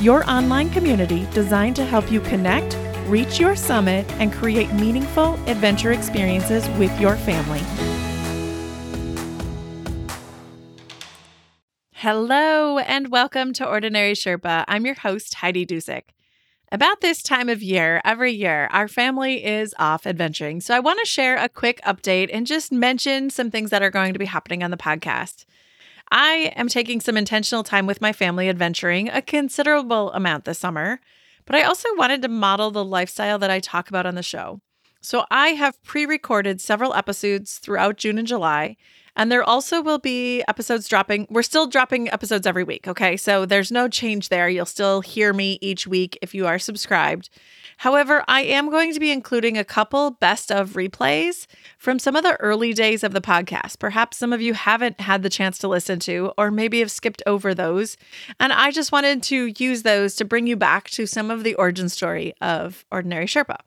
your online community designed to help you connect, reach your summit, and create meaningful adventure experiences with your family. Hello, and welcome to Ordinary Sherpa. I'm your host, Heidi Dusick. About this time of year, every year, our family is off adventuring. So I want to share a quick update and just mention some things that are going to be happening on the podcast. I am taking some intentional time with my family adventuring a considerable amount this summer, but I also wanted to model the lifestyle that I talk about on the show. So I have pre recorded several episodes throughout June and July. And there also will be episodes dropping. We're still dropping episodes every week. Okay. So there's no change there. You'll still hear me each week if you are subscribed. However, I am going to be including a couple best of replays from some of the early days of the podcast. Perhaps some of you haven't had the chance to listen to, or maybe have skipped over those. And I just wanted to use those to bring you back to some of the origin story of Ordinary Sherpa.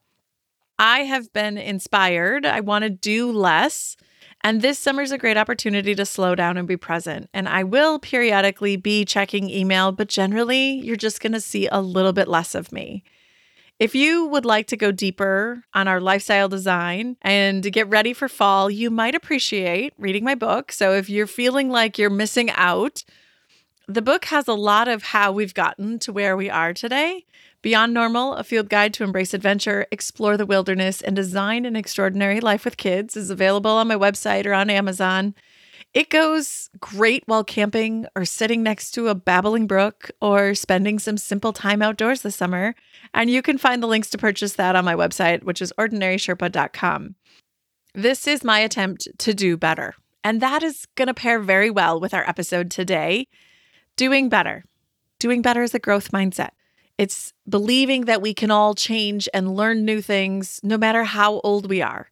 I have been inspired. I want to do less. And this summer is a great opportunity to slow down and be present. And I will periodically be checking email, but generally, you're just going to see a little bit less of me. If you would like to go deeper on our lifestyle design and get ready for fall, you might appreciate reading my book. So if you're feeling like you're missing out, the book has a lot of how we've gotten to where we are today. Beyond Normal, a field guide to embrace adventure, explore the wilderness, and design an extraordinary life with kids is available on my website or on Amazon. It goes great while camping or sitting next to a babbling brook or spending some simple time outdoors this summer. And you can find the links to purchase that on my website, which is ordinarysherpa.com. This is my attempt to do better. And that is going to pair very well with our episode today doing better. Doing better is a growth mindset. It's believing that we can all change and learn new things no matter how old we are.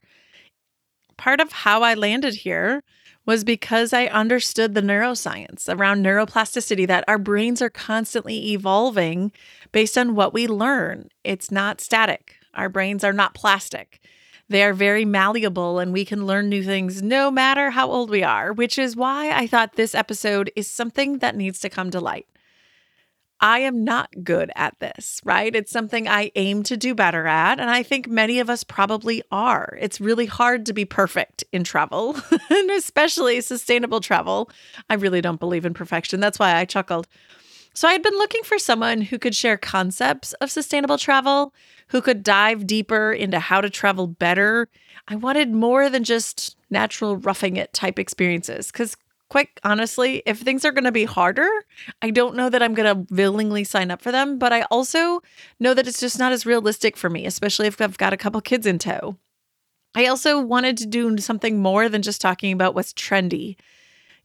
Part of how I landed here was because I understood the neuroscience around neuroplasticity that our brains are constantly evolving based on what we learn. It's not static. Our brains are not plastic. They are very malleable and we can learn new things no matter how old we are, which is why I thought this episode is something that needs to come to light. I am not good at this, right? It's something I aim to do better at. And I think many of us probably are. It's really hard to be perfect in travel, and especially sustainable travel. I really don't believe in perfection. That's why I chuckled. So I had been looking for someone who could share concepts of sustainable travel, who could dive deeper into how to travel better. I wanted more than just natural roughing it type experiences because quite honestly, if things are going to be harder, I don't know that I'm going to willingly sign up for them. But I also know that it's just not as realistic for me, especially if I've got a couple kids in tow. I also wanted to do something more than just talking about what's trendy.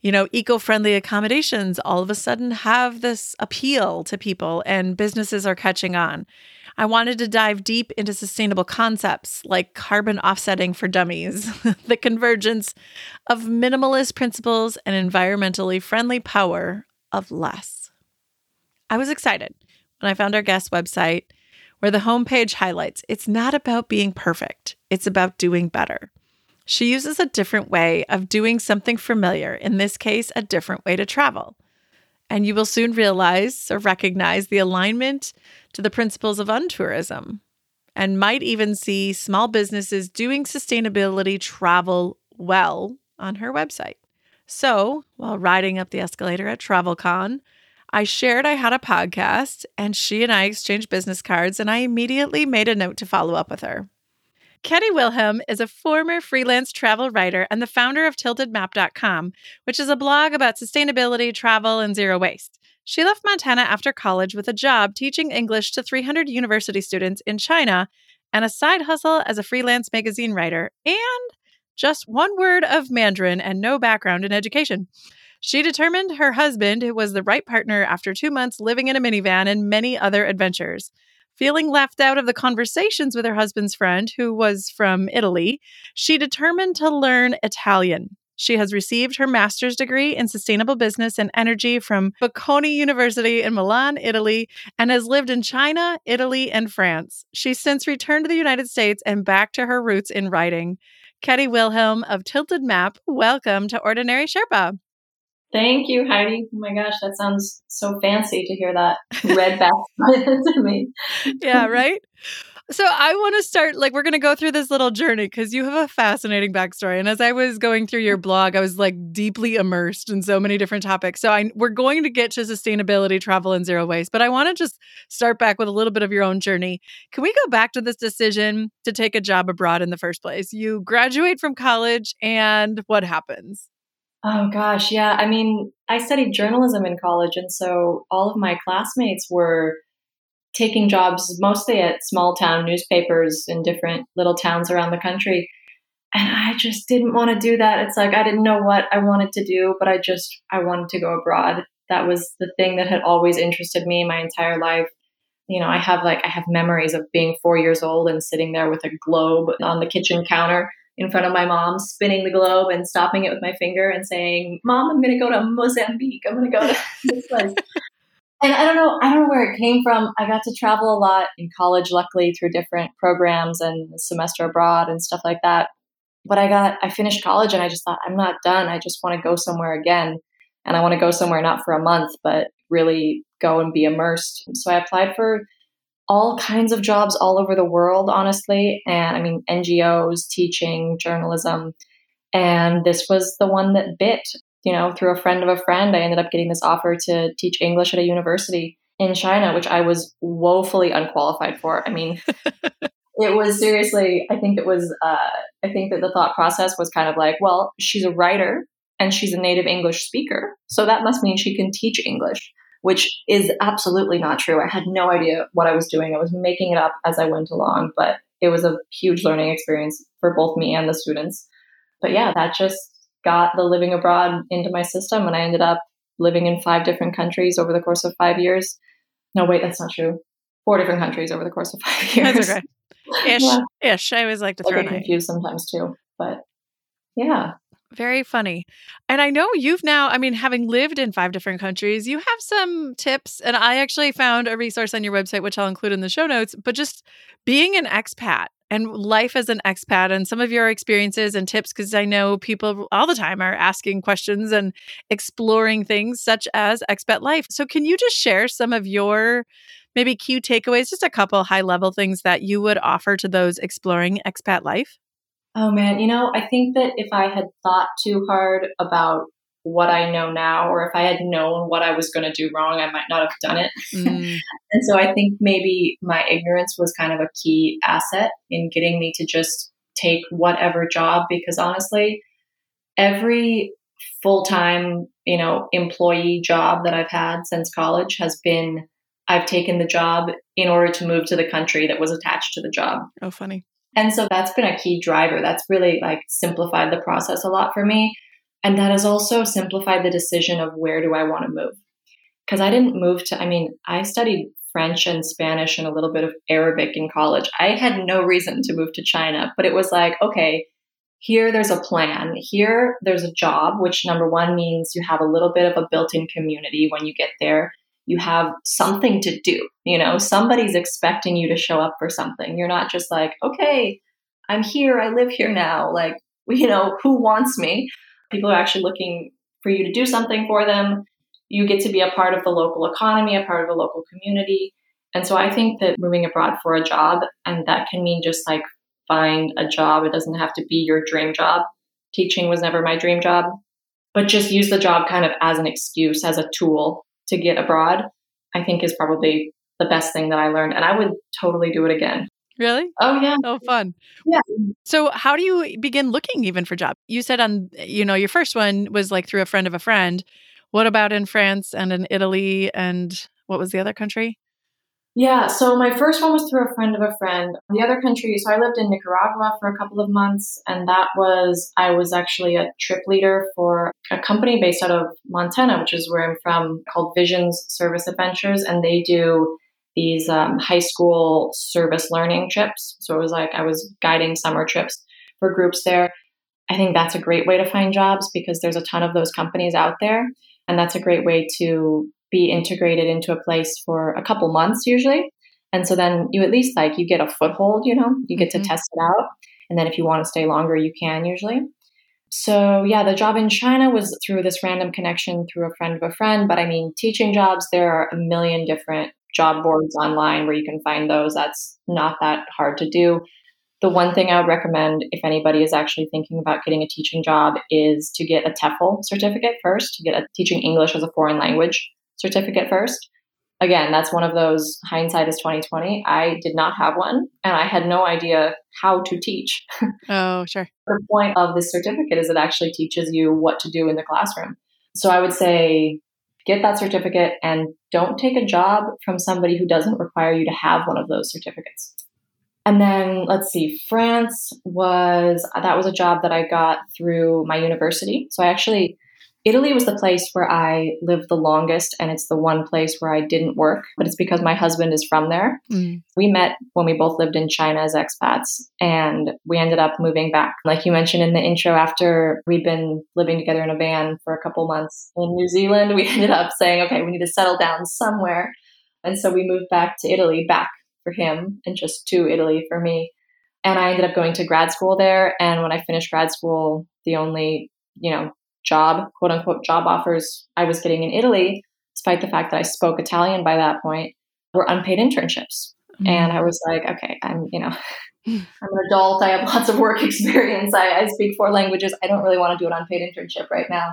You know, eco friendly accommodations all of a sudden have this appeal to people, and businesses are catching on. I wanted to dive deep into sustainable concepts like carbon offsetting for dummies, the convergence of minimalist principles and environmentally friendly power of less. I was excited when I found our guest website where the homepage highlights it's not about being perfect, it's about doing better. She uses a different way of doing something familiar, in this case, a different way to travel and you will soon realize or recognize the alignment to the principles of untourism and might even see small businesses doing sustainability travel well on her website. So, while riding up the escalator at TravelCon, I shared I had a podcast and she and I exchanged business cards, and I immediately made a note to follow up with her. Kenny Wilhelm is a former freelance travel writer and the founder of tiltedmap.com, which is a blog about sustainability, travel, and zero waste. She left Montana after college with a job teaching English to 300 university students in China and a side hustle as a freelance magazine writer, and just one word of Mandarin and no background in education. She determined her husband was the right partner after two months living in a minivan and many other adventures. Feeling left out of the conversations with her husband's friend, who was from Italy, she determined to learn Italian. She has received her master's degree in sustainable business and energy from Bocconi University in Milan, Italy, and has lived in China, Italy, and France. She's since returned to the United States and back to her roots in writing. Ketti Wilhelm of Tilted Map, welcome to Ordinary Sherpa. Thank you, Heidi. Oh my gosh, that sounds so fancy to hear that read back to me. Yeah, right? So I want to start like we're going to go through this little journey because you have a fascinating backstory. And as I was going through your blog, I was like deeply immersed in so many different topics. So I we're going to get to sustainability, travel, and zero waste. But I want to just start back with a little bit of your own journey. Can we go back to this decision to take a job abroad in the first place? You graduate from college, and what happens? Oh gosh, yeah. I mean, I studied journalism in college, and so all of my classmates were taking jobs mostly at small town newspapers in different little towns around the country. And I just didn't want to do that. It's like I didn't know what I wanted to do, but I just I wanted to go abroad. That was the thing that had always interested me my entire life. You know, I have like I have memories of being 4 years old and sitting there with a globe on the kitchen counter in front of my mom, spinning the globe and stopping it with my finger and saying, "Mom, I'm going to go to Mozambique. I'm going to go to this place." and I don't know, I don't know where it came from. I got to travel a lot in college, luckily through different programs and semester abroad and stuff like that. But I got, I finished college and I just thought, I'm not done. I just want to go somewhere again. And I want to go somewhere not for a month, but really go and be immersed. So I applied for all kinds of jobs all over the world, honestly. And I mean, NGOs, teaching, journalism. And this was the one that bit you know, through a friend of a friend, I ended up getting this offer to teach English at a university in China, which I was woefully unqualified for. I mean, it was seriously, I think it was, uh, I think that the thought process was kind of like, well, she's a writer and she's a native English speaker. So that must mean she can teach English, which is absolutely not true. I had no idea what I was doing. I was making it up as I went along, but it was a huge learning experience for both me and the students. But yeah, that just got the living abroad into my system and I ended up living in five different countries over the course of five years. No, wait, that's not true. Four different countries over the course of five years. That's okay. Ish, yeah. ish. I always like to throw I get confused sometimes too, but yeah. Very funny. And I know you've now, I mean, having lived in five different countries, you have some tips. And I actually found a resource on your website, which I'll include in the show notes. But just being an expat and life as an expat and some of your experiences and tips because I know people all the time are asking questions and exploring things such as expat life. So can you just share some of your maybe key takeaways, just a couple high level things that you would offer to those exploring expat life? Oh man, you know, I think that if I had thought too hard about what I know now, or if I had known what I was going to do wrong, I might not have done it. Mm. and so I think maybe my ignorance was kind of a key asset in getting me to just take whatever job because honestly, every full time, you know, employee job that I've had since college has been I've taken the job in order to move to the country that was attached to the job. Oh, funny. And so that's been a key driver. That's really like simplified the process a lot for me and that has also simplified the decision of where do I want to move. Because I didn't move to, I mean, I studied French and Spanish and a little bit of Arabic in college. I had no reason to move to China, but it was like, okay, here there's a plan. Here there's a job, which number one means you have a little bit of a built in community when you get there. You have something to do. You know, somebody's expecting you to show up for something. You're not just like, okay, I'm here. I live here now. Like, you know, who wants me? people are actually looking for you to do something for them. You get to be a part of the local economy, a part of the local community. And so I think that moving abroad for a job, and that can mean just like find a job, it doesn't have to be your dream job. Teaching was never my dream job, but just use the job kind of as an excuse, as a tool to get abroad, I think is probably the best thing that I learned. And I would totally do it again. Really? Oh yeah. Oh fun. Yeah. So how do you begin looking even for jobs? You said on you know your first one was like through a friend of a friend. What about in France and in Italy and what was the other country? Yeah, so my first one was through a friend of a friend. The other country, so I lived in Nicaragua for a couple of months, and that was, I was actually a trip leader for a company based out of Montana, which is where I'm from, called Visions Service Adventures, and they do these um, high school service learning trips. So it was like I was guiding summer trips for groups there. I think that's a great way to find jobs because there's a ton of those companies out there. And that's a great way to be integrated into a place for a couple months usually. And so then you at least like you get a foothold, you know, you get mm-hmm. to test it out. And then if you want to stay longer, you can usually. So yeah, the job in China was through this random connection through a friend of a friend. But I mean, teaching jobs, there are a million different job boards online where you can find those. That's not that hard to do. The one thing I would recommend if anybody is actually thinking about getting a teaching job is to get a TEFL certificate first, to get a teaching English as a foreign language certificate first. Again, that's one of those hindsight is 2020. I did not have one and I had no idea how to teach. Oh, sure. the point of this certificate is it actually teaches you what to do in the classroom. So I would say get that certificate and don't take a job from somebody who doesn't require you to have one of those certificates. And then let's see, France was that was a job that I got through my university. So I actually Italy was the place where I lived the longest, and it's the one place where I didn't work, but it's because my husband is from there. Mm. We met when we both lived in China as expats, and we ended up moving back. Like you mentioned in the intro, after we'd been living together in a van for a couple months in New Zealand, we ended up saying, okay, we need to settle down somewhere. And so we moved back to Italy, back for him, and just to Italy for me. And I ended up going to grad school there. And when I finished grad school, the only, you know, job, quote unquote, job offers I was getting in Italy, despite the fact that I spoke Italian by that point, were unpaid internships. Mm-hmm. And I was like, okay, I'm, you know, I'm an adult. I have lots of work experience. I, I speak four languages. I don't really want to do an unpaid internship right now.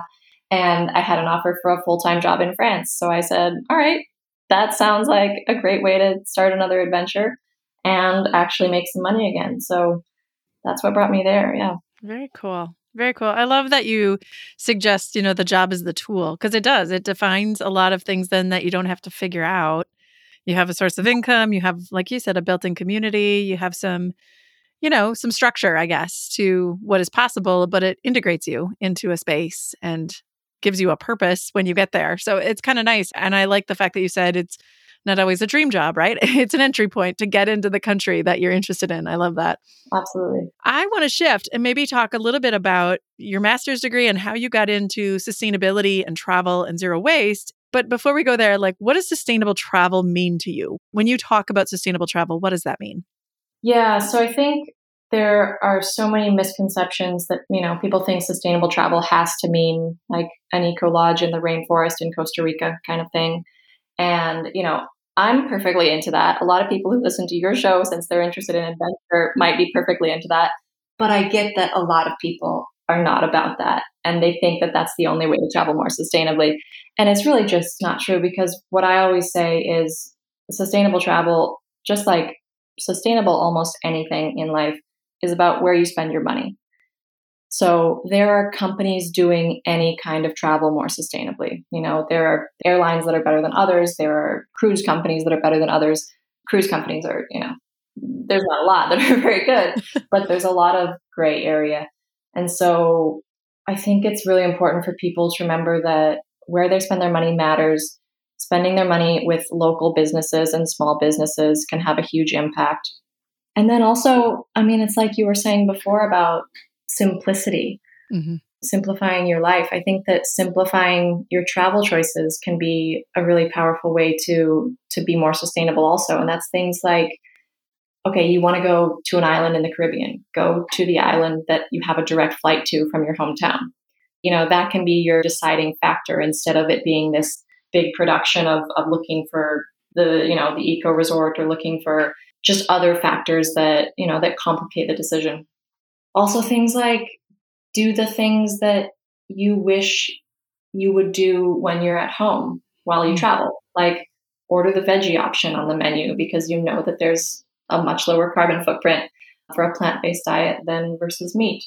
And I had an offer for a full time job in France. So I said, all right, that sounds like a great way to start another adventure and actually make some money again. So that's what brought me there. Yeah. Very cool. Very cool. I love that you suggest, you know, the job is the tool because it does. It defines a lot of things then that you don't have to figure out. You have a source of income, you have like you said a built-in community, you have some you know, some structure, I guess, to what is possible, but it integrates you into a space and gives you a purpose when you get there. So it's kind of nice. And I like the fact that you said it's not always a dream job, right? It's an entry point to get into the country that you're interested in. I love that. Absolutely. I want to shift and maybe talk a little bit about your master's degree and how you got into sustainability and travel and zero waste. But before we go there, like what does sustainable travel mean to you? When you talk about sustainable travel, what does that mean? Yeah, so I think there are so many misconceptions that, you know, people think sustainable travel has to mean like an eco lodge in the rainforest in Costa Rica kind of thing. And, you know, I'm perfectly into that. A lot of people who listen to your show, since they're interested in adventure, might be perfectly into that. But I get that a lot of people are not about that. And they think that that's the only way to travel more sustainably. And it's really just not true because what I always say is sustainable travel, just like sustainable almost anything in life, is about where you spend your money. So there are companies doing any kind of travel more sustainably. You know, there are airlines that are better than others. There are cruise companies that are better than others. Cruise companies are, you know, there's not a lot that are very good, but there's a lot of gray area. And so I think it's really important for people to remember that where they spend their money matters. Spending their money with local businesses and small businesses can have a huge impact. And then also, I mean, it's like you were saying before about simplicity, mm-hmm. simplifying your life. I think that simplifying your travel choices can be a really powerful way to to be more sustainable also. And that's things like okay, you want to go to an island in the Caribbean, go to the island that you have a direct flight to from your hometown. You know, that can be your deciding factor instead of it being this big production of, of looking for the, you know, the eco resort or looking for just other factors that, you know, that complicate the decision. Also, things like do the things that you wish you would do when you're at home while you mm. travel. Like order the veggie option on the menu because you know that there's a much lower carbon footprint for a plant based diet than versus meat.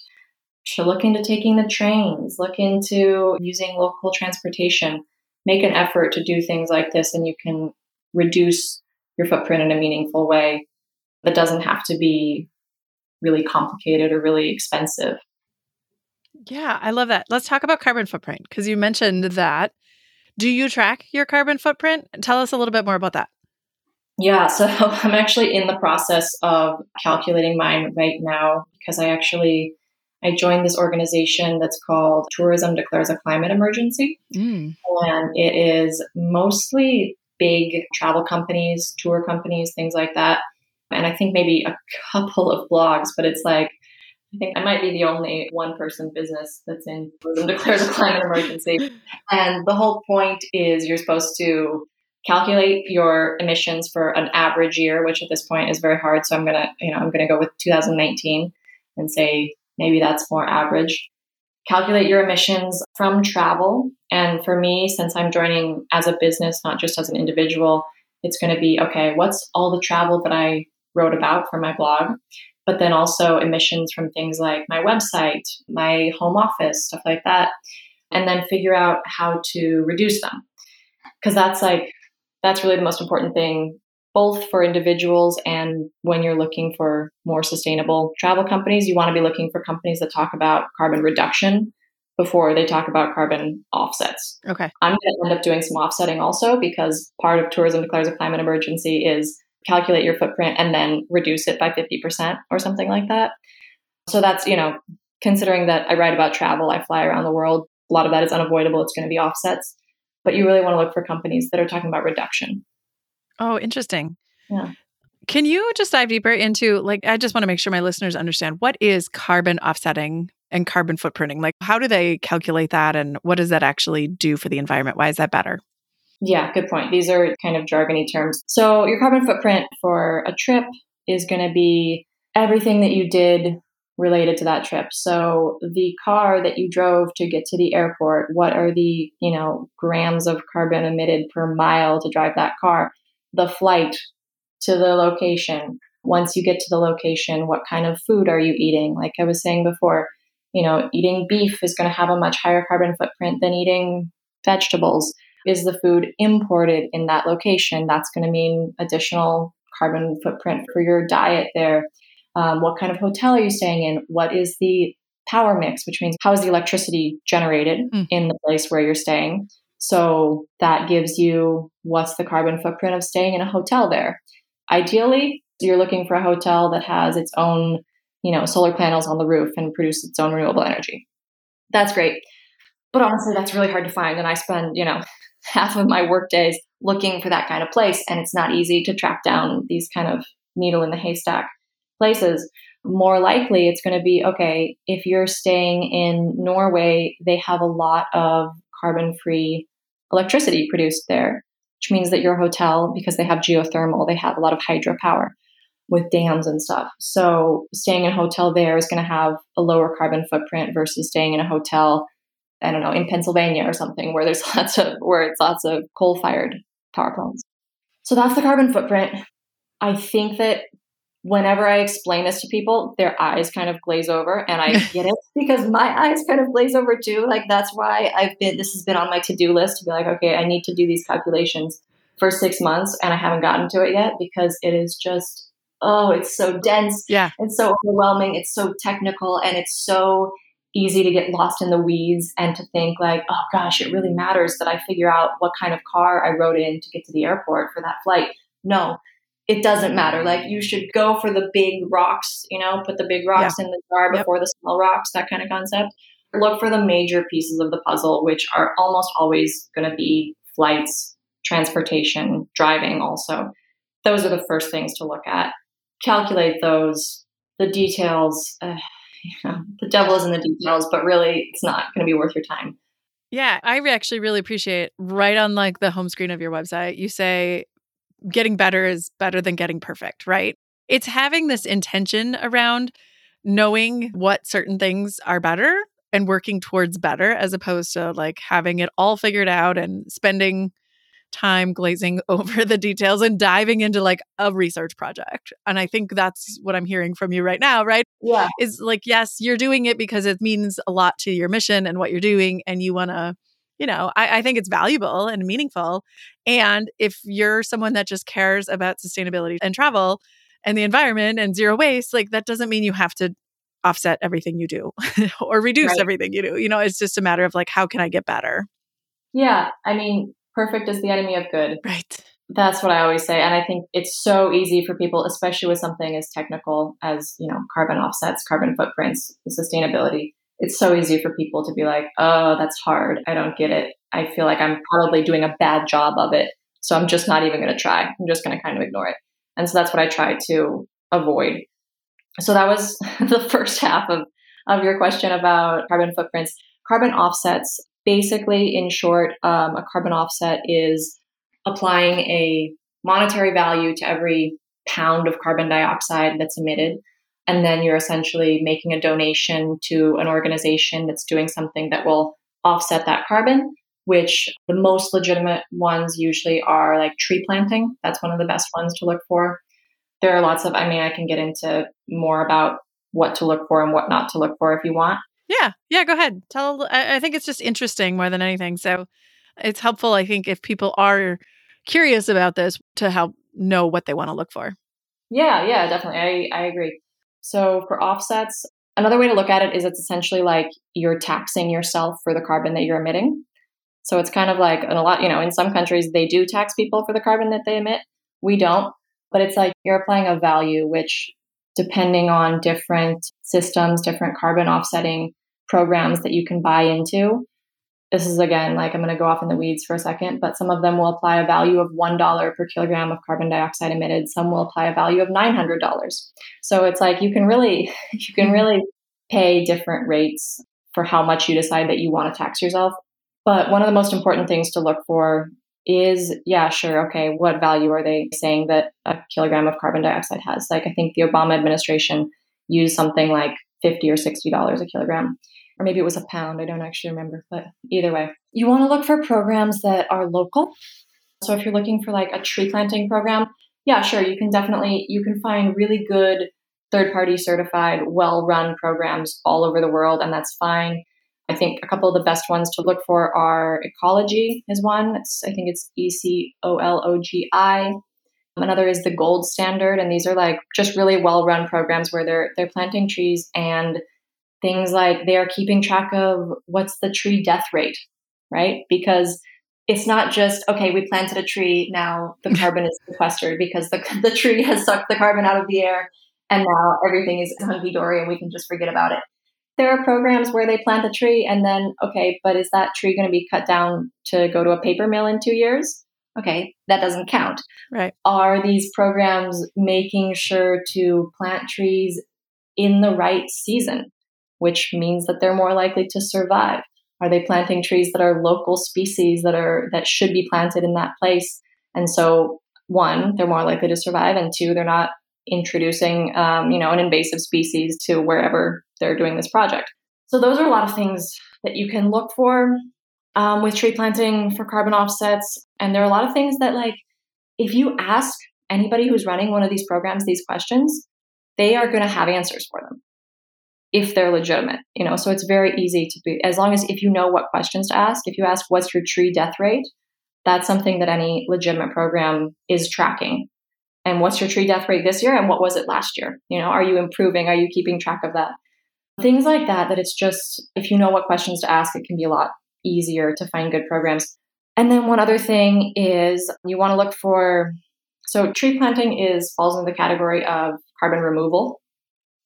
To look into taking the trains, look into using local transportation, make an effort to do things like this, and you can reduce your footprint in a meaningful way that doesn't have to be really complicated or really expensive. Yeah, I love that. Let's talk about carbon footprint because you mentioned that. Do you track your carbon footprint? Tell us a little bit more about that. Yeah, so I'm actually in the process of calculating mine right now because I actually I joined this organization that's called Tourism Declares a Climate Emergency. Mm. And it is mostly big travel companies, tour companies, things like that. And I think maybe a couple of blogs, but it's like, I think I might be the only one person business that's in tourism declares a climate emergency. And the whole point is you're supposed to calculate your emissions for an average year, which at this point is very hard. So I'm gonna, you know, I'm gonna go with 2019 and say maybe that's more average. Calculate your emissions from travel. And for me, since I'm joining as a business, not just as an individual, it's going to be okay, what's all the travel that I wrote about for my blog? But then also emissions from things like my website, my home office, stuff like that. And then figure out how to reduce them. Because that's like, that's really the most important thing both for individuals and when you're looking for more sustainable travel companies, you want to be looking for companies that talk about carbon reduction before they talk about carbon offsets. Okay. I'm going to end up doing some offsetting also because part of Tourism Declares a Climate Emergency is calculate your footprint and then reduce it by 50% or something like that. So that's, you know, considering that I write about travel, I fly around the world, a lot of that is unavoidable. It's going to be offsets. But you really want to look for companies that are talking about reduction. Oh, interesting. Yeah. Can you just dive deeper into like I just want to make sure my listeners understand what is carbon offsetting and carbon footprinting? Like how do they calculate that and what does that actually do for the environment? Why is that better? Yeah, good point. These are kind of jargony terms. So your carbon footprint for a trip is going to be everything that you did related to that trip. So the car that you drove to get to the airport, what are the, you know, grams of carbon emitted per mile to drive that car? the flight to the location. Once you get to the location, what kind of food are you eating? Like I was saying before, you know, eating beef is going to have a much higher carbon footprint than eating vegetables. Is the food imported in that location? That's going to mean additional carbon footprint for your diet there. Um, what kind of hotel are you staying in? What is the power mix, which means how is the electricity generated mm. in the place where you're staying? So that gives you what's the carbon footprint of staying in a hotel there. Ideally, you're looking for a hotel that has its own, you know, solar panels on the roof and produces its own renewable energy. That's great. But honestly, that's really hard to find. And I spend, you know, half of my work days looking for that kind of place. And it's not easy to track down these kind of needle in the haystack places. More likely, it's going to be okay, if you're staying in Norway, they have a lot of carbon free electricity produced there, which means that your hotel, because they have geothermal, they have a lot of hydropower with dams and stuff. So staying in a hotel there is going to have a lower carbon footprint versus staying in a hotel, I don't know, in Pennsylvania or something where there's lots of where it's lots of coal fired power plants. So that's the carbon footprint. I think that whenever I explain this to people, their eyes kind of glaze over, and I get it because my eyes kind of glaze over too. Like that's why I've been. This has been on my to do list to be like, okay, I need to do these calculations for six months, and I haven't gotten to it yet because it is just oh, it's so dense. Yeah, it's so overwhelming. It's so technical, and it's so easy to get lost in the weeds and to think like, oh gosh, it really matters that I figure out what kind of car I rode in to get to the airport for that flight. No, it doesn't matter. Like you should go for the big rocks, you know, put the big rocks yeah. in the jar before yep. the small rocks, that kind of concept. Look for the major pieces of the puzzle, which are almost always going to be flights, transportation, driving, also. Those are the first things to look at. Calculate those. The details, uh, know, the devil is in the details, but really it's not going to be worth your time. Yeah, I actually really appreciate right on like the home screen of your website. You say getting better is better than getting perfect, right? It's having this intention around knowing what certain things are better and working towards better as opposed to like having it all figured out and spending time glazing over the details and diving into like a research project. And I think that's what I'm hearing from you right now, right? Yeah. Is like, yes, you're doing it because it means a lot to your mission and what you're doing. And you want to you know, I, I think it's valuable and meaningful. And if you're someone that just cares about sustainability and travel and the environment and zero waste, like that doesn't mean you have to offset everything you do or reduce right. everything you do. You know, it's just a matter of like, how can I get better? Yeah. I mean, perfect is the enemy of good. Right. That's what I always say. And I think it's so easy for people, especially with something as technical as, you know, carbon offsets, carbon footprints, sustainability. It's so easy for people to be like, oh, that's hard. I don't get it. I feel like I'm probably doing a bad job of it. So I'm just not even going to try. I'm just going to kind of ignore it. And so that's what I try to avoid. So that was the first half of, of your question about carbon footprints. Carbon offsets, basically, in short, um, a carbon offset is applying a monetary value to every pound of carbon dioxide that's emitted. And then you're essentially making a donation to an organization that's doing something that will offset that carbon, which the most legitimate ones usually are like tree planting. That's one of the best ones to look for. There are lots of, I mean, I can get into more about what to look for and what not to look for if you want. Yeah. Yeah. Go ahead. Tell, I think it's just interesting more than anything. So it's helpful, I think, if people are curious about this to help know what they want to look for. Yeah, yeah, definitely. I, I agree. So for offsets, another way to look at it is it's essentially like you're taxing yourself for the carbon that you're emitting. So it's kind of like in a lot, you know, in some countries they do tax people for the carbon that they emit. We don't, but it's like you're applying a value which depending on different systems, different carbon offsetting programs that you can buy into, this is again like I'm going to go off in the weeds for a second, but some of them will apply a value of $1 per kilogram of carbon dioxide emitted. Some will apply a value of $900. So it's like you can really, you can really pay different rates for how much you decide that you want to tax yourself. But one of the most important things to look for is, yeah, sure, okay, what value are they saying that a kilogram of carbon dioxide has? Like I think the Obama administration used something like 50 or $60 a kilogram or maybe it was a pound. I don't actually remember, but either way, you want to look for programs that are local. So if you're looking for like a tree planting program, yeah, sure, you can definitely you can find really good third party certified, well run programs all over the world, and that's fine. I think a couple of the best ones to look for are Ecologi is one. It's, I think it's E C O L O G I. Another is the Gold Standard, and these are like just really well run programs where they're they're planting trees and things like they are keeping track of what's the tree death rate, right? Because it's not just okay we planted a tree now the carbon is sequestered because the, the tree has sucked the carbon out of the air and now everything is hunky-dory and we can just forget about it. There are programs where they plant a tree and then okay but is that tree going to be cut down to go to a paper mill in two years? Okay that doesn't count. Right. Are these programs making sure to plant trees in the right season which means that they're more likely to survive. Are they planting trees that are local species that are that should be planted in that place? And so, one, they're more likely to survive, and two, they're not introducing, um, you know, an invasive species to wherever they're doing this project. So those are a lot of things that you can look for um, with tree planting for carbon offsets, and there are a lot of things that, like, if you ask anybody who's running one of these programs these questions, they are going to have answers for them if they're legitimate, you know. So it's very easy to be as long as if you know what questions to ask. If you ask what's your tree death rate, that's something that any legitimate program is tracking. And what's your tree death rate this year and what was it last year? You know, are you improving? Are you keeping track of that? Things like that that it's just if you know what questions to ask, it can be a lot easier to find good programs. And then one other thing is you want to look for so tree planting is falls in the category of carbon removal,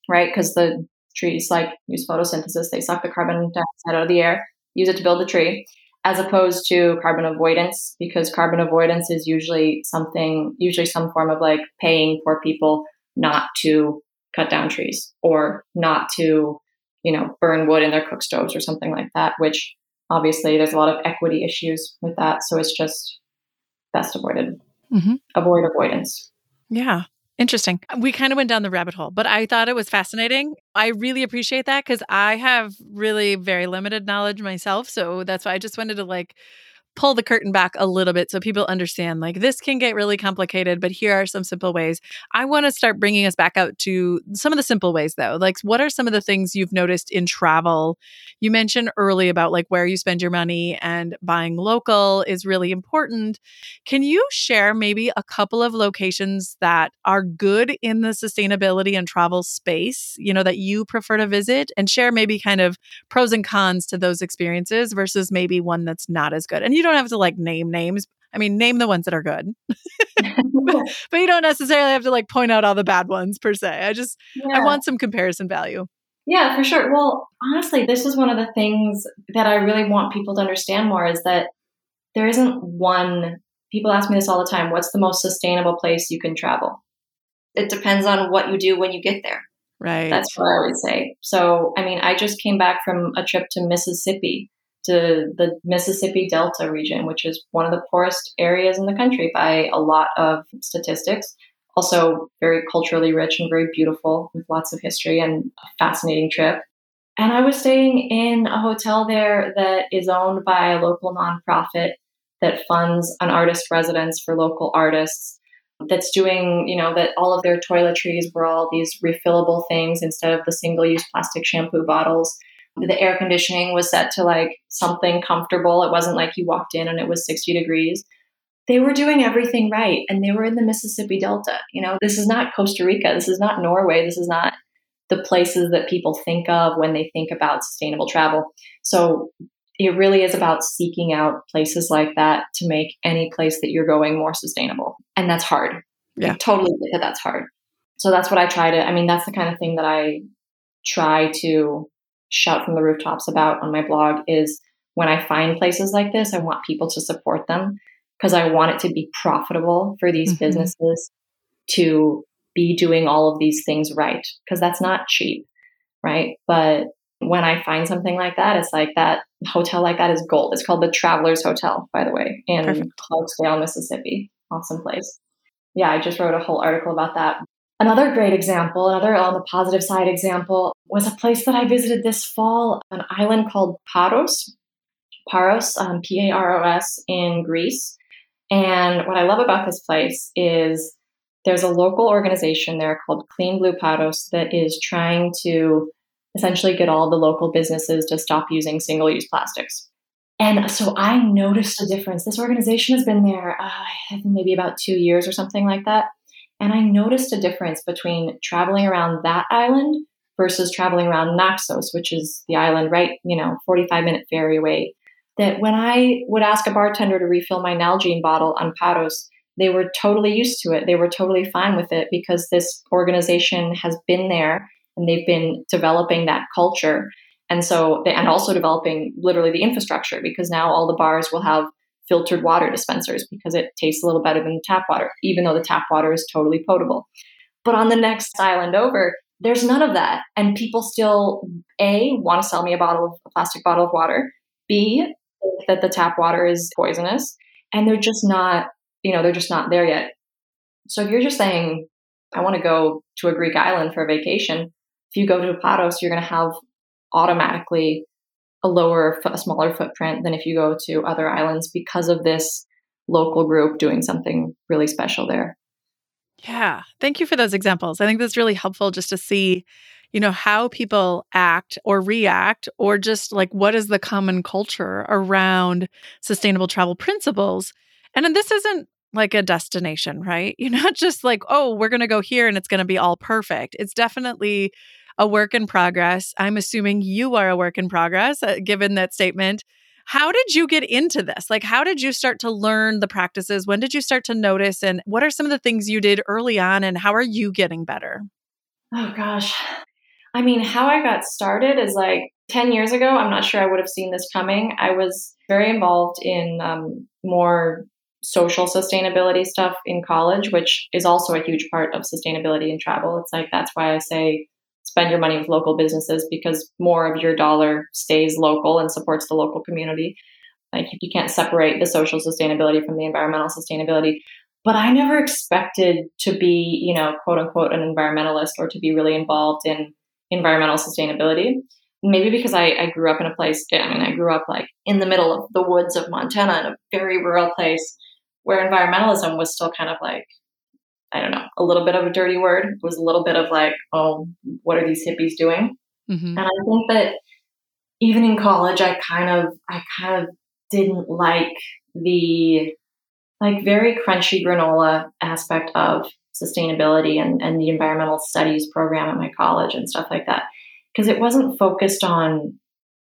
right? Because the trees like use photosynthesis. They suck the carbon dioxide out of the air, use it to build the tree, as opposed to carbon avoidance, because carbon avoidance is usually something, usually some form of like paying poor people not to cut down trees or not to, you know, burn wood in their cook stoves or something like that, which obviously there's a lot of equity issues with that. So it's just best avoided. Mm-hmm. Avoid avoidance. Yeah. Interesting. Uh, we kind of went down the rabbit hole, but I thought it was fascinating. I really appreciate that because I have really very limited knowledge myself. So that's why I just wanted to like pull the curtain back a little bit so people understand like this can get really complicated but here are some simple ways. I want to start bringing us back out to some of the simple ways though. Like what are some of the things you've noticed in travel? You mentioned early about like where you spend your money and buying local is really important. Can you share maybe a couple of locations that are good in the sustainability and travel space you know that you prefer to visit? And share maybe kind of pros and cons to those experiences versus maybe one that's not as good. And you don't have to like name names. I mean, name the ones that are good. but, but, you don't necessarily have to like point out all the bad ones per se. I just yeah. I want some comparison value. Yeah, for sure. Well, honestly, this is one of the things that I really want people to understand more is that there isn't one people ask me this all the time, what's the most sustainable place you can travel? It depends on what you do when you get there. Right. That's what I would say. So, I mean, I just came back from a trip to Mississippi to the Mississippi Delta region, which is one of the poorest areas in the country by a lot of statistics. Also, very culturally rich and very beautiful with lots of history and a fascinating trip. And I was staying in a hotel there that is owned by a local nonprofit that funds an artist residence for local artists that's doing, you know, that all of their toiletries were all these refillable things instead of the single use plastic shampoo bottles the air conditioning was set to like something comfortable. It wasn't like you walked in and it was 60 degrees. They were doing everything right and they were in the Mississippi Delta. You know, this is not Costa Rica. This is not Norway. This is not the places that people think of when they think about sustainable travel. So it really is about seeking out places like that to make any place that you're going more sustainable. And that's hard. Yeah. I totally that that's hard. So that's what I try to, I mean, that's the kind of thing that I try to shout from the rooftops about on my blog is when I find places like this, I want people to support them because I want it to be profitable for these mm-hmm. businesses to be doing all of these things right because that's not cheap, right? But when I find something like that, it's like that hotel like that is gold. It's called the Travelers Hotel, by the way, in Perfect. Clarksdale, Mississippi. Awesome place. Yeah, I just wrote a whole article about that. Another great example, another on the positive side example, was a place that I visited this fall, an island called Paros, Paros, um, P A R O S, in Greece. And what I love about this place is there's a local organization there called Clean Blue Paros that is trying to essentially get all the local businesses to stop using single use plastics. And so I noticed a difference. This organization has been there, uh, I think maybe about two years or something like that. And I noticed a difference between traveling around that island versus traveling around Naxos, which is the island right, you know, 45 minute ferry away. That when I would ask a bartender to refill my Nalgene bottle on Paros, they were totally used to it. They were totally fine with it because this organization has been there and they've been developing that culture. And so, they, and also developing literally the infrastructure because now all the bars will have filtered water dispensers because it tastes a little better than the tap water, even though the tap water is totally potable. But on the next island over, there's none of that. And people still, A, want to sell me a bottle of a plastic bottle of water, B, that the tap water is poisonous. And they're just not, you know, they're just not there yet. So if you're just saying, I want to go to a Greek island for a vacation, if you go to Paros, you're going to have automatically a lower, a smaller footprint than if you go to other islands because of this local group doing something really special there. Yeah. Thank you for those examples. I think that's really helpful just to see, you know, how people act or react, or just like what is the common culture around sustainable travel principles. And then this isn't like a destination, right? You're not just like, oh, we're going to go here and it's going to be all perfect. It's definitely a work in progress. I'm assuming you are a work in progress, uh, given that statement. How did you get into this? Like, how did you start to learn the practices? When did you start to notice? And what are some of the things you did early on? And how are you getting better? Oh, gosh. I mean, how I got started is like 10 years ago. I'm not sure I would have seen this coming. I was very involved in um, more social sustainability stuff in college, which is also a huge part of sustainability in travel. It's like that's why I say spend your money with local businesses because more of your dollar stays local and supports the local community. Like you can't separate the social sustainability from the environmental sustainability. But I never expected to be, you know, quote unquote, an environmentalist or to be really involved in environmental sustainability. Maybe because I, I grew up in a place, I mean, I grew up like in the middle of the woods of Montana in a very rural place where environmentalism was still kind of like I don't know, a little bit of a dirty word. It was a little bit of like, oh, what are these hippies doing? Mm-hmm. And I think that even in college, I kind of, I kind of didn't like the like very crunchy granola aspect of sustainability and, and the environmental studies program at my college and stuff like that. Because it wasn't focused on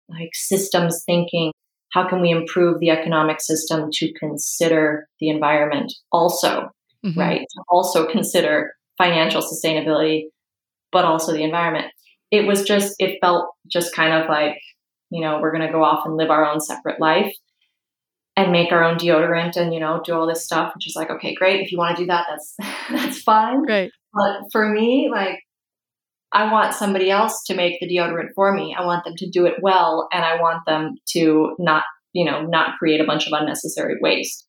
like systems thinking. how can we improve the economic system to consider the environment also, mm-hmm. right? To also consider financial sustainability, but also the environment. It was just, it felt just kind of like, you know, we're going to go off and live our own separate life and make our own deodorant and, you know, do all this stuff, which is like, okay, great. If you want to do that, that's, that's fine. Right. But for me, like, I want somebody else to make the deodorant for me. I want them to do it well and I want them to not, you know, not create a bunch of unnecessary waste.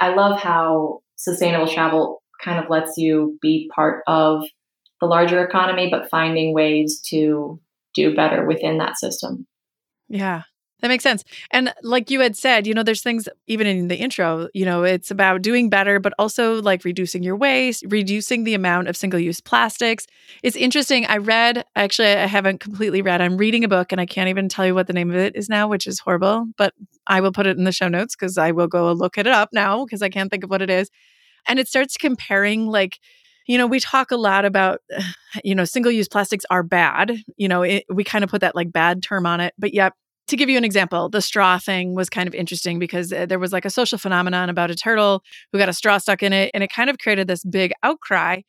I love how sustainable travel kind of lets you be part of the larger economy, but finding ways to do better within that system. Yeah. That makes sense. And like you had said, you know, there's things even in the intro, you know, it's about doing better, but also like reducing your waste, reducing the amount of single use plastics. It's interesting. I read, actually, I haven't completely read, I'm reading a book and I can't even tell you what the name of it is now, which is horrible, but I will put it in the show notes because I will go look it up now because I can't think of what it is. And it starts comparing like, you know, we talk a lot about, you know, single use plastics are bad. You know, it, we kind of put that like bad term on it, but yet to give you an example, the straw thing was kind of interesting because uh, there was like a social phenomenon about a turtle who got a straw stuck in it, and it kind of created this big outcry.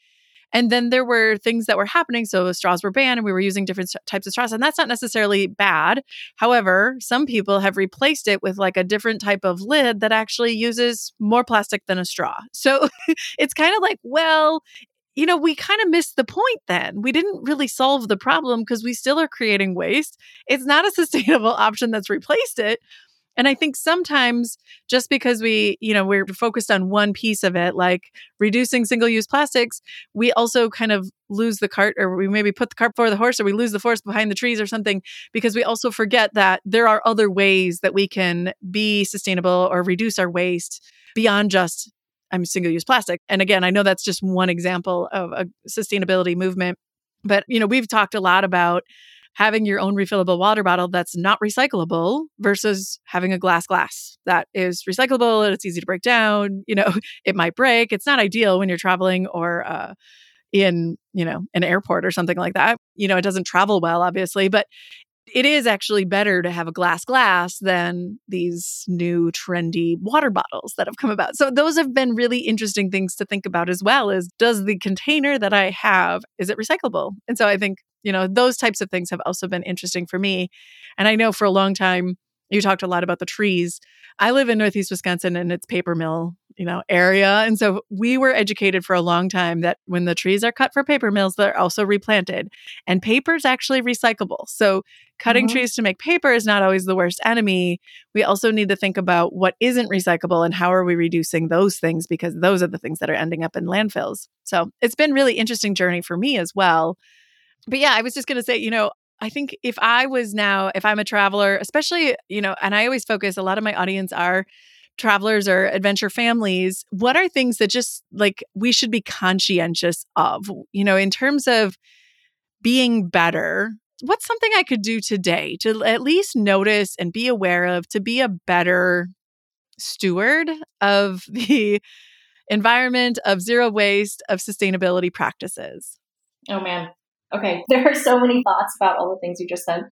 And then there were things that were happening. So straws were banned and we were using different types of straws. And that's not necessarily bad. However, some people have replaced it with like a different type of lid that actually uses more plastic than a straw. So it's kind of like, well, you know, we kind of missed the point then. We didn't really solve the problem because we still are creating waste. It's not a sustainable option that's replaced it. And I think sometimes just because we, you know, we're focused on one piece of it, like reducing single use plastics, we also kind of lose the cart or we maybe put the cart before the horse or we lose the forest behind the trees or something because we also forget that there are other ways that we can be sustainable or reduce our waste beyond just I'm single use plastic. And again, I know that's just one example of a sustainability movement, but you know, we've talked a lot about having your own refillable water bottle that's not recyclable versus having a glass glass that is recyclable and it's easy to break down, you know, it might break. It's not ideal when you're traveling or uh in, you know, an airport or something like that. You know, it doesn't travel well obviously, but it is actually better to have a glass glass than these new trendy water bottles that have come about. So those have been really interesting things to think about as well is does the container that I have is it recyclable? And so I think, you know, those types of things have also been interesting for me. And I know for a long time you talked a lot about the trees. I live in Northeast Wisconsin and it's paper mill, you know, area. And so we were educated for a long time that when the trees are cut for paper mills, they're also replanted. And paper is actually recyclable. So cutting mm-hmm. trees to make paper is not always the worst enemy. We also need to think about what isn't recyclable and how are we reducing those things because those are the things that are ending up in landfills. So it's been really interesting journey for me as well. But yeah, I was just going to say, you know, I think if I was now, if I'm a traveler, especially, you know, and I always focus, a lot of my audience are travelers or adventure families. What are things that just like we should be conscientious of, you know, in terms of being better? What's something I could do today to at least notice and be aware of to be a better steward of the environment, of zero waste, of sustainability practices? Oh man, Okay, there are so many thoughts about all the things you just said.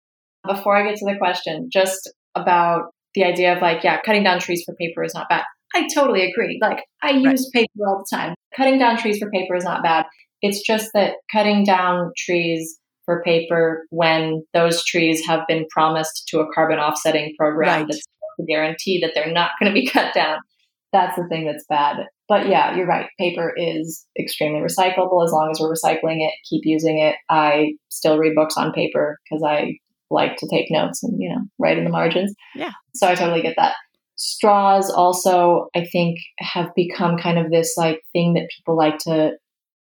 Before I get to the question, just about the idea of like, yeah, cutting down trees for paper is not bad. I totally agree. Like, I use right. paper all the time. Cutting down trees for paper is not bad. It's just that cutting down trees for paper when those trees have been promised to a carbon offsetting program right. that's to guarantee that they're not going to be cut down. That's the thing that's bad. But yeah, you're right. Paper is extremely recyclable as long as we're recycling it, keep using it. I still read books on paper because I like to take notes and, you know, write in the margins. Yeah. So I totally get that. Straws also, I think, have become kind of this like thing that people like to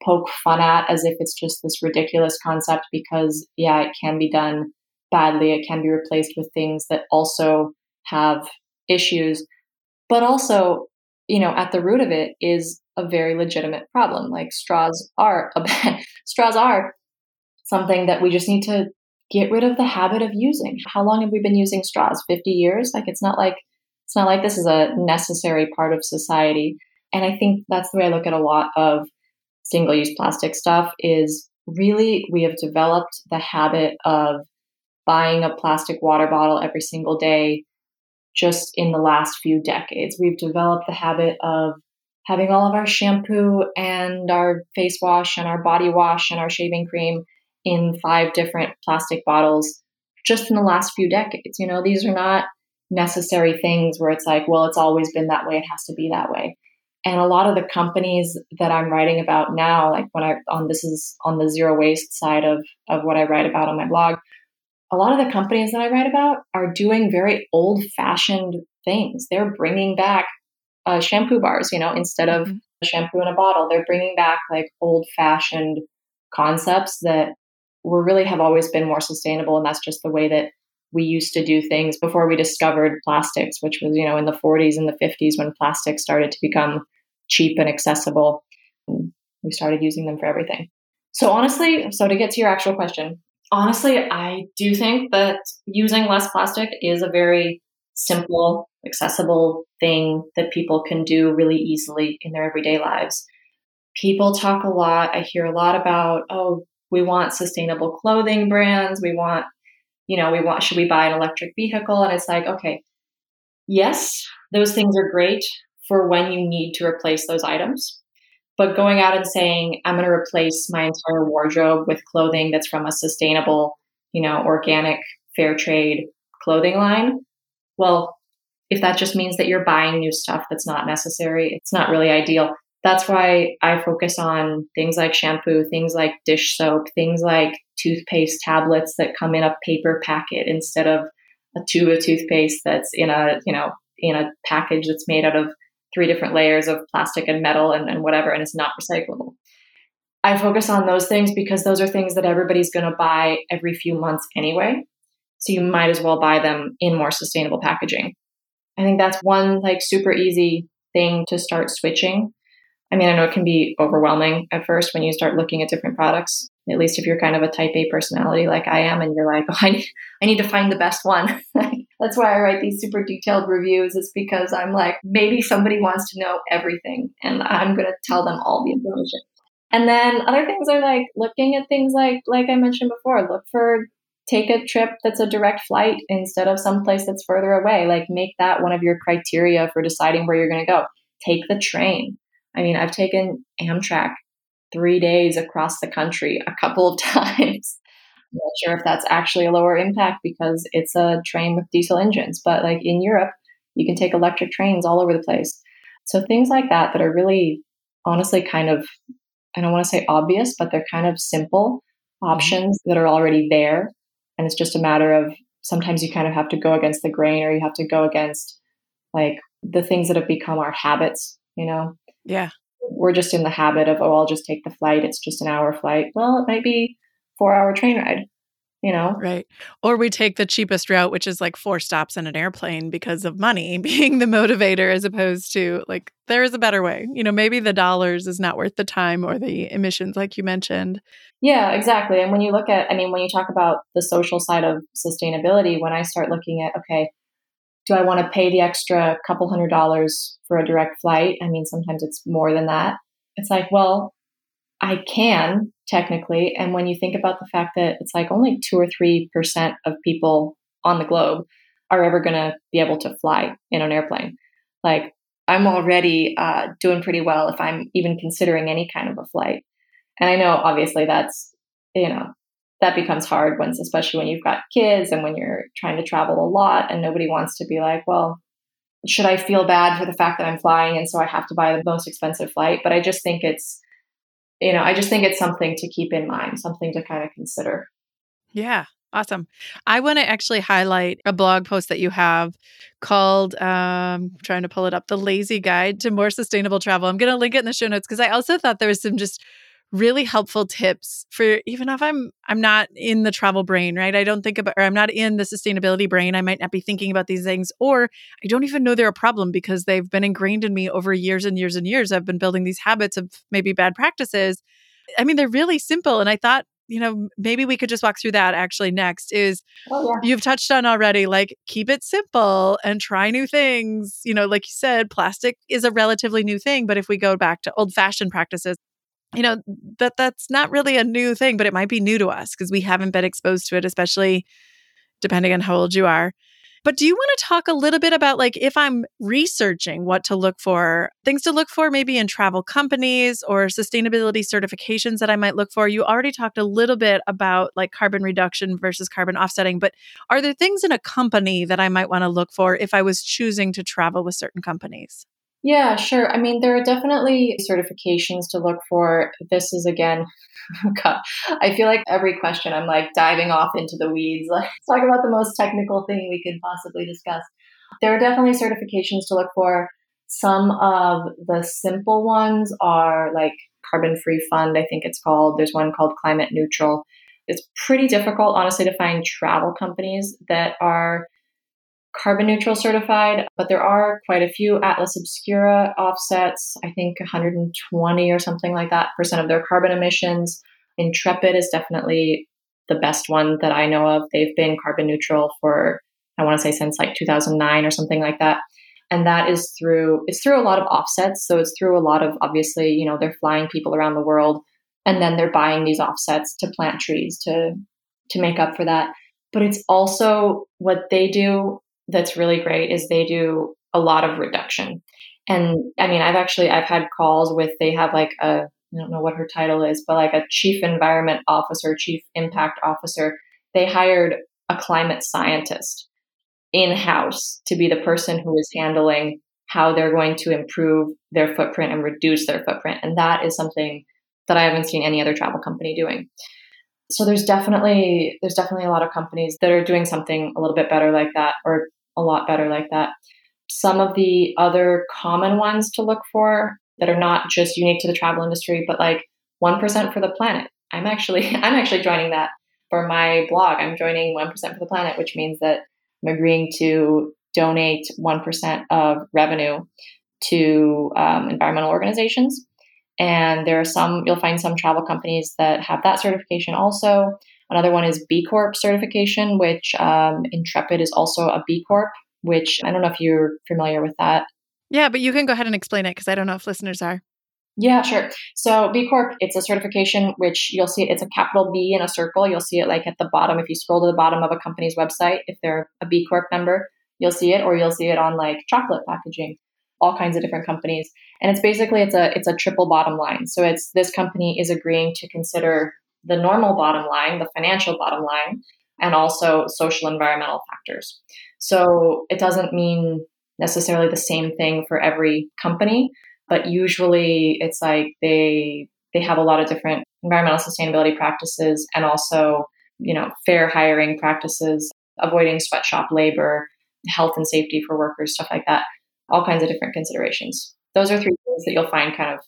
poke fun at as if it's just this ridiculous concept because, yeah, it can be done badly. It can be replaced with things that also have issues. But also, you know, at the root of it is a very legitimate problem. Like straws are a bad, straws are something that we just need to get rid of the habit of using. How long have we been using straws? 50 years? Like it's not like it's not like this is a necessary part of society. And I think that's the way I look at a lot of single-use plastic stuff is really we have developed the habit of buying a plastic water bottle every single day just in the last few decades. We've developed the habit of having all of our shampoo and our face wash and our body wash and our shaving cream in five different plastic bottles just in the last few decades. You know, these are not necessary things where it's like, well, it's always been that way, it has to be that way. And a lot of the companies that I'm writing about now, like when I on this is on the zero waste side of of what I write about on my blog, a lot of the companies that I write about are doing very old fashioned things. They're bringing back uh, shampoo bars, you know, instead of mm-hmm. shampoo in a bottle, they're bringing back like old fashioned concepts that were really have always been more sustainable. And that's just the way that we used to do things before we discovered plastics, which was, you know, in the 40s and the 50s when plastics started to become cheap and accessible. We started using them for everything. So, honestly, so to get to your actual question, honestly, I do think that using less plastic is a very simple, accessible thing that people can do really easily in their everyday lives. People talk a lot. I hear a lot about, oh, we want sustainable clothing brands. We want, you know, we want, should we buy an electric vehicle? And it's like, okay, yes, those things are great for when you need to replace those items. But going out and saying, I'm going to replace my entire wardrobe with clothing that's from a sustainable, you know, organic, fair trade clothing line, well, if that just means that you're buying new stuff that's not necessary, it's not really ideal. That's why I focus on things like shampoo, things like dish soap, things like toothpaste tablets that come in a paper packet instead of a tube of toothpaste that's in a, you know, in a package that's made out of three different layers of plastic and metal and, and whatever, and it's not recyclable. I focus on those things because those are things that everybody's going to buy every few months anyway. So you might as well buy them in more sustainable packaging. I think that's one like super easy thing to start switching. I mean, I know it can be overwhelming at first when you start looking at different products, at least if you're kind of a type A personality like I am and you're like, oh, I need, I need to find the best one. That's why I write these super detailed reviews, is because I'm like, maybe somebody wants to know everything and I'm going to tell them all the information. And then other things are like looking at things like, like I mentioned before, look for take a trip that's a direct flight instead of someplace that's further away. Like make that one of your criteria for deciding where you're going to go. Take the train. I mean, I've taken Amtrak three days across the country a couple of times. Not sure if that's actually a lower impact because it's a train with diesel engines, but like in Europe, you can take electric trains all over the place. So things like that that are really honestly kind of I don't want to say obvious, but they're kind of simple mm-hmm. options that are already there and it's just a matter of sometimes you kind of have to go against the grain or you have to go against like the things that have become our habits you know yeah we're just in the habit of oh i'll just take the flight it's just an hour flight well it might be four hour train ride you know? Right. Or we take the cheapest route, which is like four stops in an airplane because of money being the motivator, as opposed to like, there is a better way. You know, maybe the dollars is not worth the time or the emissions, like you mentioned. Yeah, exactly. And when you look at, I mean, when you talk about the social side of sustainability, when I start looking at, okay, do I want to pay the extra couple hundred dollars for a direct flight? I mean, sometimes it's more than that. It's like, well, I can technically. And when you think about the fact that it's like only two or 3% of people on the globe are ever going to be able to fly in an airplane, like I'm already uh, doing pretty well if I'm even considering any kind of a flight. And I know obviously that's, you know, that becomes hard once, especially when you've got kids and when you're trying to travel a lot and nobody wants to be like, well, should I feel bad for the fact that I'm flying and so I have to buy the most expensive flight? But I just think it's you know, I just think it's something to keep in mind, something to kind of consider. Yeah. Awesome. I want to actually highlight a blog post that you have called, um, trying to pull it up, The Lazy Guide to More Sustainable Travel. I'm going to link it in the show notes because I also thought there was some just really helpful tips for even if I'm I'm not in the travel brain, right? I don't think about or I'm not in the sustainability brain. I might not be thinking about these things or I don't even know they're a problem because they've been ingrained in me over years and years and years. I've been building these habits of maybe bad practices. I mean, they're really simple and I thought you know, maybe we could just walk through that actually next is oh, yeah. you've touched on already like keep it simple and try new things. You know, like you said, plastic is a relatively new thing, but if we go back to old fashioned practices, you know that that's not really a new thing but it might be new to us because we haven't been exposed to it especially depending on how old you are But do you want to talk a little bit about like if I'm researching what to look for, things to look for maybe in travel companies or sustainability certifications that I might look for? You already talked a little bit about like carbon reduction versus carbon offsetting, but are there things in a company that I might want to look for if I was choosing to travel with certain companies? Yeah, sure. I mean, there are definitely certifications to look for. This is again, oh God, I feel like every question I'm like diving off into the weeds. Let's talk about the most technical thing we could possibly discuss. There are definitely certifications to look for. Some of the simple ones are like Carbon Free Fund, I think it's called. There's one called Climate Neutral. It's pretty difficult, honestly, to find travel companies that are carbon neutral certified, but there are quite a few Atlas Obscura offsets, I think 120 or something like that percent of their carbon emissions. Intrepid is definitely the best one that I know of. They've been carbon neutral for I want to say since like 2009 or something like that. And that is through it's through a lot of offsets, so it's through a lot of obviously, you know, they're flying people around the world and then they're buying these offsets to plant trees to to make up for that. But it's also what they do that's really great is they do a lot of reduction. And I mean, I've actually I've had calls with they have like a I don't know what her title is, but like a chief environment officer, chief impact officer. They hired a climate scientist in house to be the person who is handling how they're going to improve their footprint and reduce their footprint. And that is something that I haven't seen any other travel company doing. So there's definitely there's definitely a lot of companies that are doing something a little bit better like that or a lot better like that. Some of the other common ones to look for that are not just unique to the travel industry, but like 1% for the planet. I'm actually I'm actually joining that for my blog. I'm joining 1% for the planet, which means that I'm agreeing to donate 1% of revenue to um, environmental organizations. And there are some, you'll find some travel companies that have that certification also. Another one is B Corp certification, which um, Intrepid is also a B Corp, which I don't know if you're familiar with that. Yeah, but you can go ahead and explain it because I don't know if listeners are. Yeah, sure. So B Corp, it's a certification which you'll see it's a capital B in a circle. You'll see it like at the bottom. If you scroll to the bottom of a company's website, if they're a B Corp member, you'll see it, or you'll see it on like chocolate packaging, all kinds of different companies. And it's basically it's a it's a triple bottom line. So it's this company is agreeing to consider the normal bottom line, the financial bottom line, and also social environmental factors. So it doesn't mean necessarily the same thing for every company, but usually it's like they they have a lot of different environmental sustainability practices and also, you know, fair hiring practices, avoiding sweatshop labor, health and safety for workers, stuff like that. All kinds of different considerations. Those are three things that you'll find kind of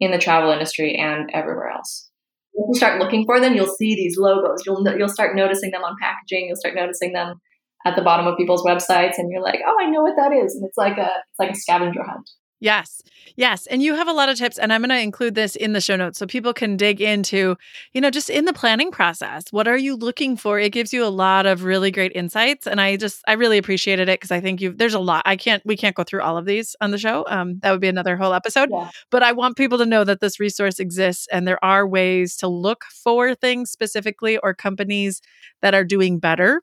in the travel industry and everywhere else if you start looking for them, you'll see these logos. You'll you'll start noticing them on packaging. You'll start noticing them at the bottom of people's websites, and you're like, oh, I know what that is. And it's like a it's like a scavenger hunt. Yes. Yes. And you have a lot of tips, and I'm going to include this in the show notes so people can dig into, you know, just in the planning process. What are you looking for? It gives you a lot of really great insights. And I just, I really appreciated it because I think you, there's a lot. I can't, we can't go through all of these on the show. Um, that would be another whole episode. Yeah. But I want people to know that this resource exists and there are ways to look for things specifically or companies that are doing better.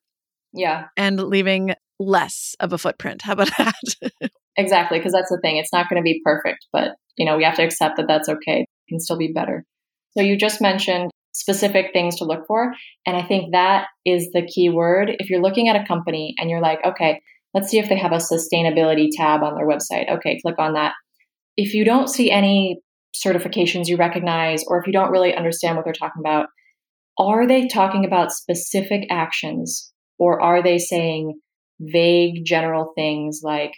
Yeah. And leaving less of a footprint. How about that? Exactly, because that's the thing. It's not going to be perfect, but you know, we have to accept that that's okay. It can still be better. So you just mentioned specific things to look for, and I think that is the key word. If you're looking at a company and you're like, okay, let's see if they have a sustainability tab on their website. Okay, click on that. If you don't see any certifications you recognize or if you don't really understand what they're talking about, are they talking about specific actions or are they saying vague general things like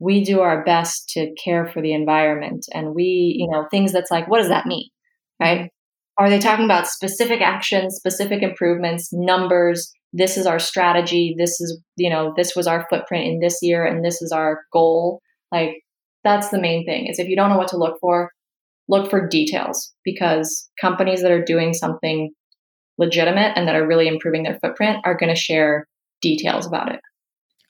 we do our best to care for the environment. And we you know things that's like what does that mean? Mm-hmm. Right? Are they talking about specific actions specific improvements numbers? This is our strategy. This is you know this was our footprint in this year and this is our goal. Like that's the main thing is if you don't know what to look for look for details. Because companies that are doing something legitimate and that are really improving their footprint are going to share details about it.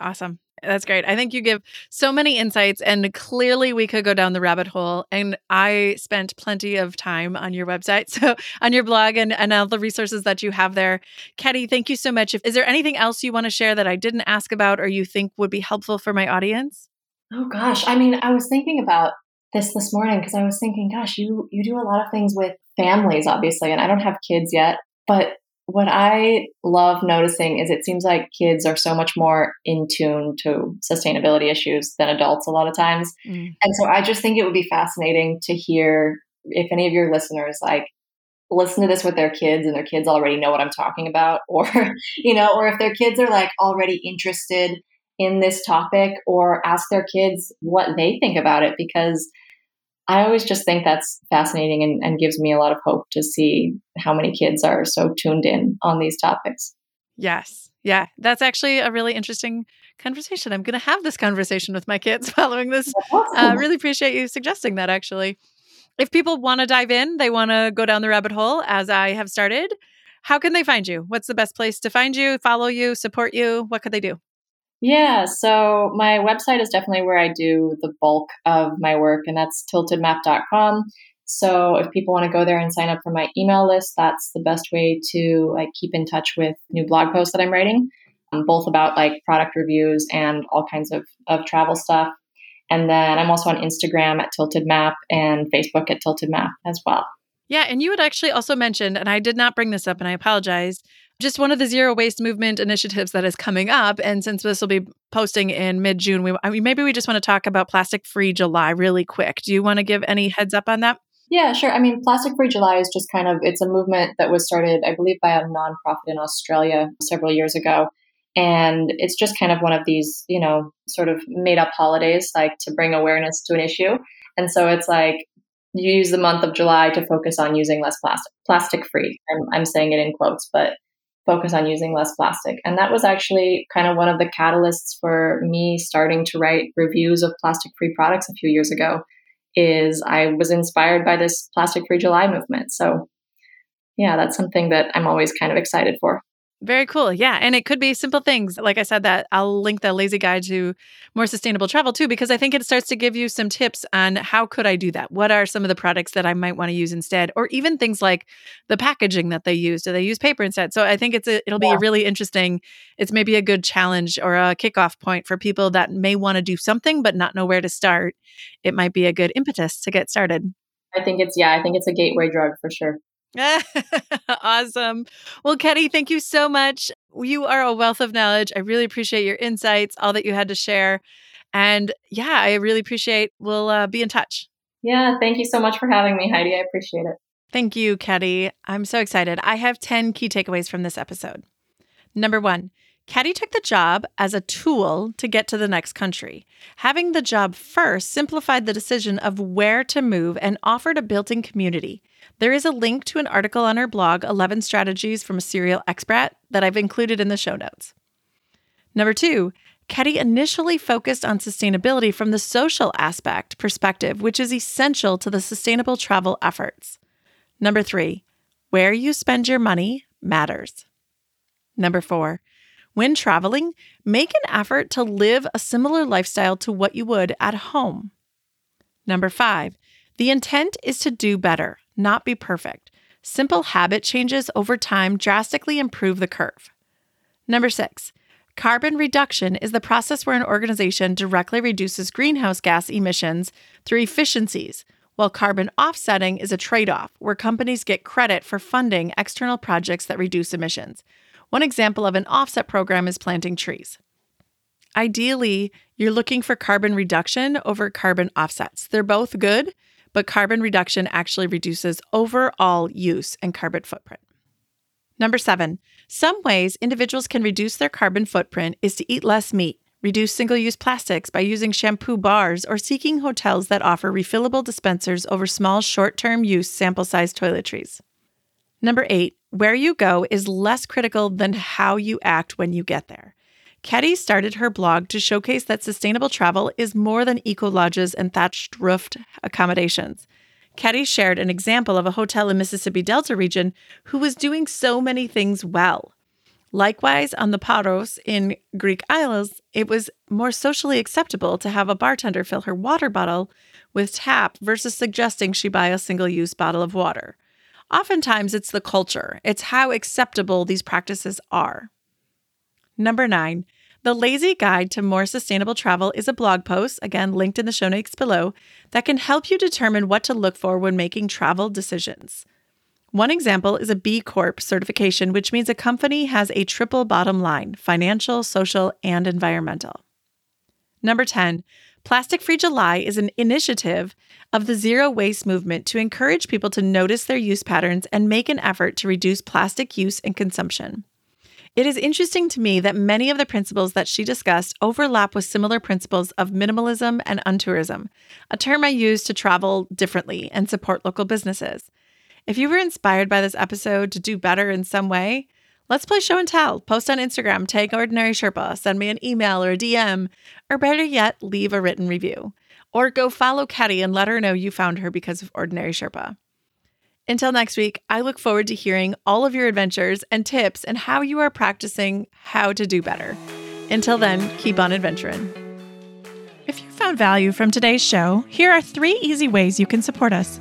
Awesome That's great. I think you give so many insights, and clearly we could go down the rabbit hole. And I spent plenty of time on your website, so on your blog, and, and all the resources that you have there. Ketti, thank you so much. If, is there anything else you want to share that I didn't ask about or you think would be helpful for my audience? Oh, gosh. I mean, I was thinking about this this morning because I was thinking, gosh, you you do a lot of things with families, obviously, and I don't have kids yet, but what I love noticing is it seems like kids are so much more in tune to sustainability issues than adults a lot of times. Mm. And so I just think it would be fascinating to hear if any of your listeners like listen to this with their kids and their kids already know what I'm talking about or you know or if their kids are like already interested in this topic or ask their kids what they think about it because I always just think that's fascinating and, and gives me a lot of hope to see how many kids are so tuned in on these topics. Yes. Yeah. That's actually a really interesting conversation. I'm going to have this conversation with my kids following this. I uh, awesome. uh, really appreciate you suggesting that, actually. If people want to dive in, they want to go down the rabbit hole as I have started, how can they find you? What's the best place to find you, follow you, support you? What could they do? Yeah, so my website is definitely where I do the bulk of my work, and that's tiltedmap.com. So if people want to go there and sign up for my email list, that's the best way to like keep in touch with new blog posts that I'm writing, um, both about like product reviews and all kinds of, of travel stuff. And then I'm also on Instagram at Tilted Map and Facebook at Tilted Map as well. Yeah, and you had actually also mentioned, and I did not bring this up, and I apologize, just one of the zero waste movement initiatives that is coming up. And since this will be posting in mid June, we I mean, maybe we just want to talk about Plastic Free July really quick. Do you want to give any heads up on that? Yeah, sure. I mean, Plastic Free July is just kind of it's a movement that was started, I believe, by a nonprofit in Australia several years ago. And it's just kind of one of these, you know, sort of made up holidays, like to bring awareness to an issue. And so it's like you use the month of July to focus on using less plastic, plastic free. I'm, I'm saying it in quotes, but focus on using less plastic. And that was actually kind of one of the catalysts for me starting to write reviews of plastic free products a few years ago is I was inspired by this plastic free July movement. So yeah, that's something that I'm always kind of excited for. Very cool. Yeah. And it could be simple things. Like I said, that I'll link the lazy guide to more sustainable travel too, because I think it starts to give you some tips on how could I do that? What are some of the products that I might want to use instead? Or even things like the packaging that they use. Do they use paper instead? So I think it's a, it'll be yeah. really interesting. It's maybe a good challenge or a kickoff point for people that may want to do something but not know where to start. It might be a good impetus to get started. I think it's yeah, I think it's a gateway drug for sure. awesome. Well, Ketti, thank you so much. You are a wealth of knowledge. I really appreciate your insights, all that you had to share. And yeah, I really appreciate we'll uh, be in touch. Yeah, thank you so much for having me, Heidi. I appreciate it. Thank you, Ketti. I'm so excited. I have 10 key takeaways from this episode. Number one, Ketti took the job as a tool to get to the next country. Having the job first simplified the decision of where to move and offered a built in community. There is a link to an article on her blog, 11 Strategies from a Serial Expat, that I've included in the show notes. Number two, Ketti initially focused on sustainability from the social aspect perspective, which is essential to the sustainable travel efforts. Number three, where you spend your money matters. Number four, when traveling, make an effort to live a similar lifestyle to what you would at home. Number five, the intent is to do better, not be perfect. Simple habit changes over time drastically improve the curve. Number six, carbon reduction is the process where an organization directly reduces greenhouse gas emissions through efficiencies, while carbon offsetting is a trade off where companies get credit for funding external projects that reduce emissions. One example of an offset program is planting trees. Ideally, you're looking for carbon reduction over carbon offsets. They're both good, but carbon reduction actually reduces overall use and carbon footprint. Number seven, some ways individuals can reduce their carbon footprint is to eat less meat, reduce single use plastics by using shampoo bars, or seeking hotels that offer refillable dispensers over small short term use sample size toiletries. Number eight, where you go is less critical than how you act when you get there. Ketti started her blog to showcase that sustainable travel is more than eco lodges and thatched roofed accommodations. Ketti shared an example of a hotel in Mississippi Delta region who was doing so many things well. Likewise, on the Paros in Greek Isles, it was more socially acceptable to have a bartender fill her water bottle with tap versus suggesting she buy a single use bottle of water. Oftentimes, it's the culture, it's how acceptable these practices are. Number nine, the Lazy Guide to More Sustainable Travel is a blog post, again linked in the show notes below, that can help you determine what to look for when making travel decisions. One example is a B Corp certification, which means a company has a triple bottom line financial, social, and environmental. Number 10, Plastic Free July is an initiative of the zero waste movement to encourage people to notice their use patterns and make an effort to reduce plastic use and consumption. It is interesting to me that many of the principles that she discussed overlap with similar principles of minimalism and untourism, a term I use to travel differently and support local businesses. If you were inspired by this episode to do better in some way, let's play show and tell. Post on Instagram, tag Ordinary Sherpa, send me an email or a DM, or better yet, leave a written review. Or go follow Ketti and let her know you found her because of Ordinary Sherpa. Until next week, I look forward to hearing all of your adventures and tips and how you are practicing how to do better. Until then, keep on adventuring. If you found value from today's show, here are three easy ways you can support us.